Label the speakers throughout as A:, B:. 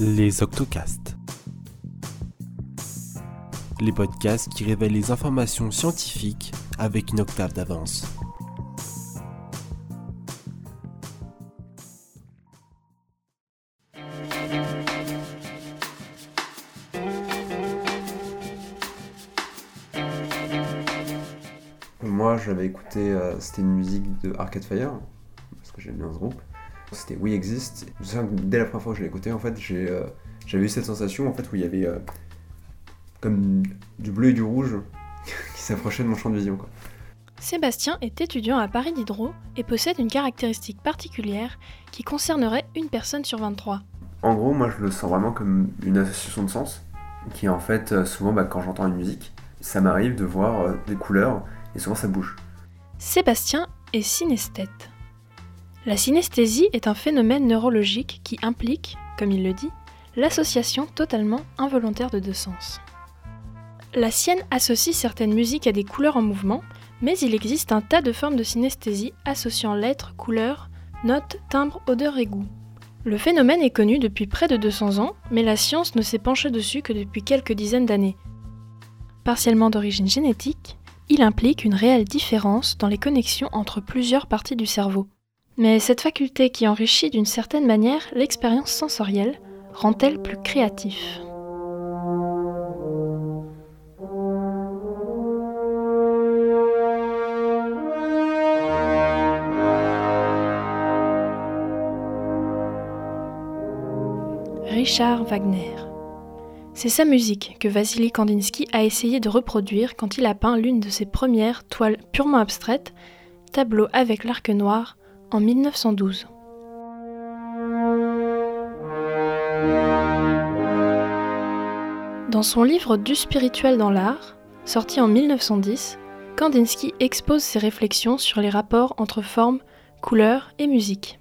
A: Les Octocastes. Les podcasts qui révèlent les informations scientifiques avec une octave d'avance.
B: Moi, j'avais écouté, euh, c'était une musique de Arcade Fire, parce que j'aime bien ce groupe. C'était We Exist. Dès la première fois que je l'ai écouté, en fait, j'ai, euh, j'avais eu cette sensation en fait où il y avait euh, comme du bleu et du rouge qui s'approchaient de mon champ de vision. Quoi.
C: Sébastien est étudiant à Paris Diderot et possède une caractéristique particulière qui concernerait une personne sur 23.
B: En gros, moi, je le sens vraiment comme une association de sens qui, en fait, euh, souvent, bah, quand j'entends une musique, ça m'arrive de voir des couleurs et souvent ça bouge.
C: Sébastien est synesthète. La synesthésie est un phénomène neurologique qui implique, comme il le dit, l'association totalement involontaire de deux sens. La sienne associe certaines musiques à des couleurs en mouvement, mais il existe un tas de formes de synesthésie associant lettres, couleurs, notes, timbres, odeurs et goûts. Le phénomène est connu depuis près de 200 ans, mais la science ne s'est penchée dessus que depuis quelques dizaines d'années. Partiellement d'origine génétique, il implique une réelle différence dans les connexions entre plusieurs parties du cerveau. Mais cette faculté qui enrichit d'une certaine manière l'expérience sensorielle rend-elle plus créatif? Richard Wagner. C'est sa musique que Vassili Kandinsky a essayé de reproduire quand il a peint l'une de ses premières toiles purement abstraites, Tableau avec l'arc noir, en 1912. Dans son livre Du spirituel dans l'art, sorti en 1910, Kandinsky expose ses réflexions sur les rapports entre forme, couleur et musique.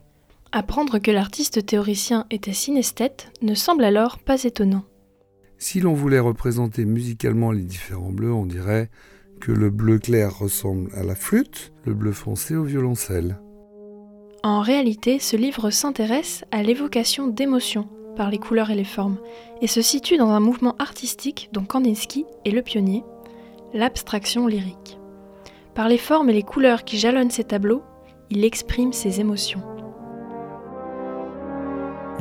C: Apprendre que l'artiste théoricien était synesthète ne semble alors pas étonnant.
D: Si l'on voulait représenter musicalement les différents bleus, on dirait que le bleu clair ressemble à la flûte, le bleu foncé au violoncelle.
C: En réalité, ce livre s'intéresse à l'évocation d'émotions par les couleurs et les formes, et se situe dans un mouvement artistique dont Kandinsky est le pionnier, l'abstraction lyrique. Par les formes et les couleurs qui jalonnent ses tableaux, il exprime ses émotions.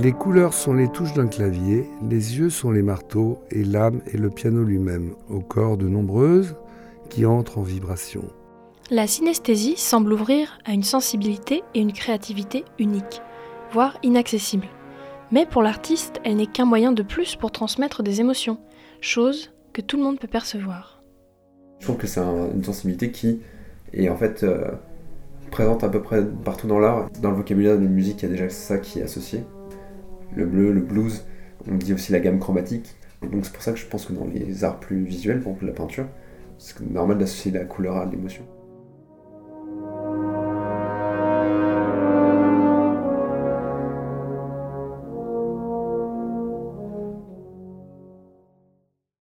D: Les couleurs sont les touches d'un clavier, les yeux sont les marteaux et l'âme est le piano lui-même, aux cordes nombreuses qui entrent en vibration.
C: La synesthésie semble ouvrir à une sensibilité et une créativité uniques, voire inaccessibles. Mais pour l'artiste, elle n'est qu'un moyen de plus pour transmettre des émotions, chose que tout le monde peut percevoir.
B: Je trouve que c'est un- une sensibilité qui est en fait euh, présente à peu près partout dans l'art. Dans le vocabulaire de musique, il y a déjà ça qui est associé. Le bleu, le blues, on dit aussi la gamme chromatique. Donc c'est pour ça que je pense que dans les arts plus visuels, par exemple la peinture, c'est normal d'associer la couleur à l'émotion.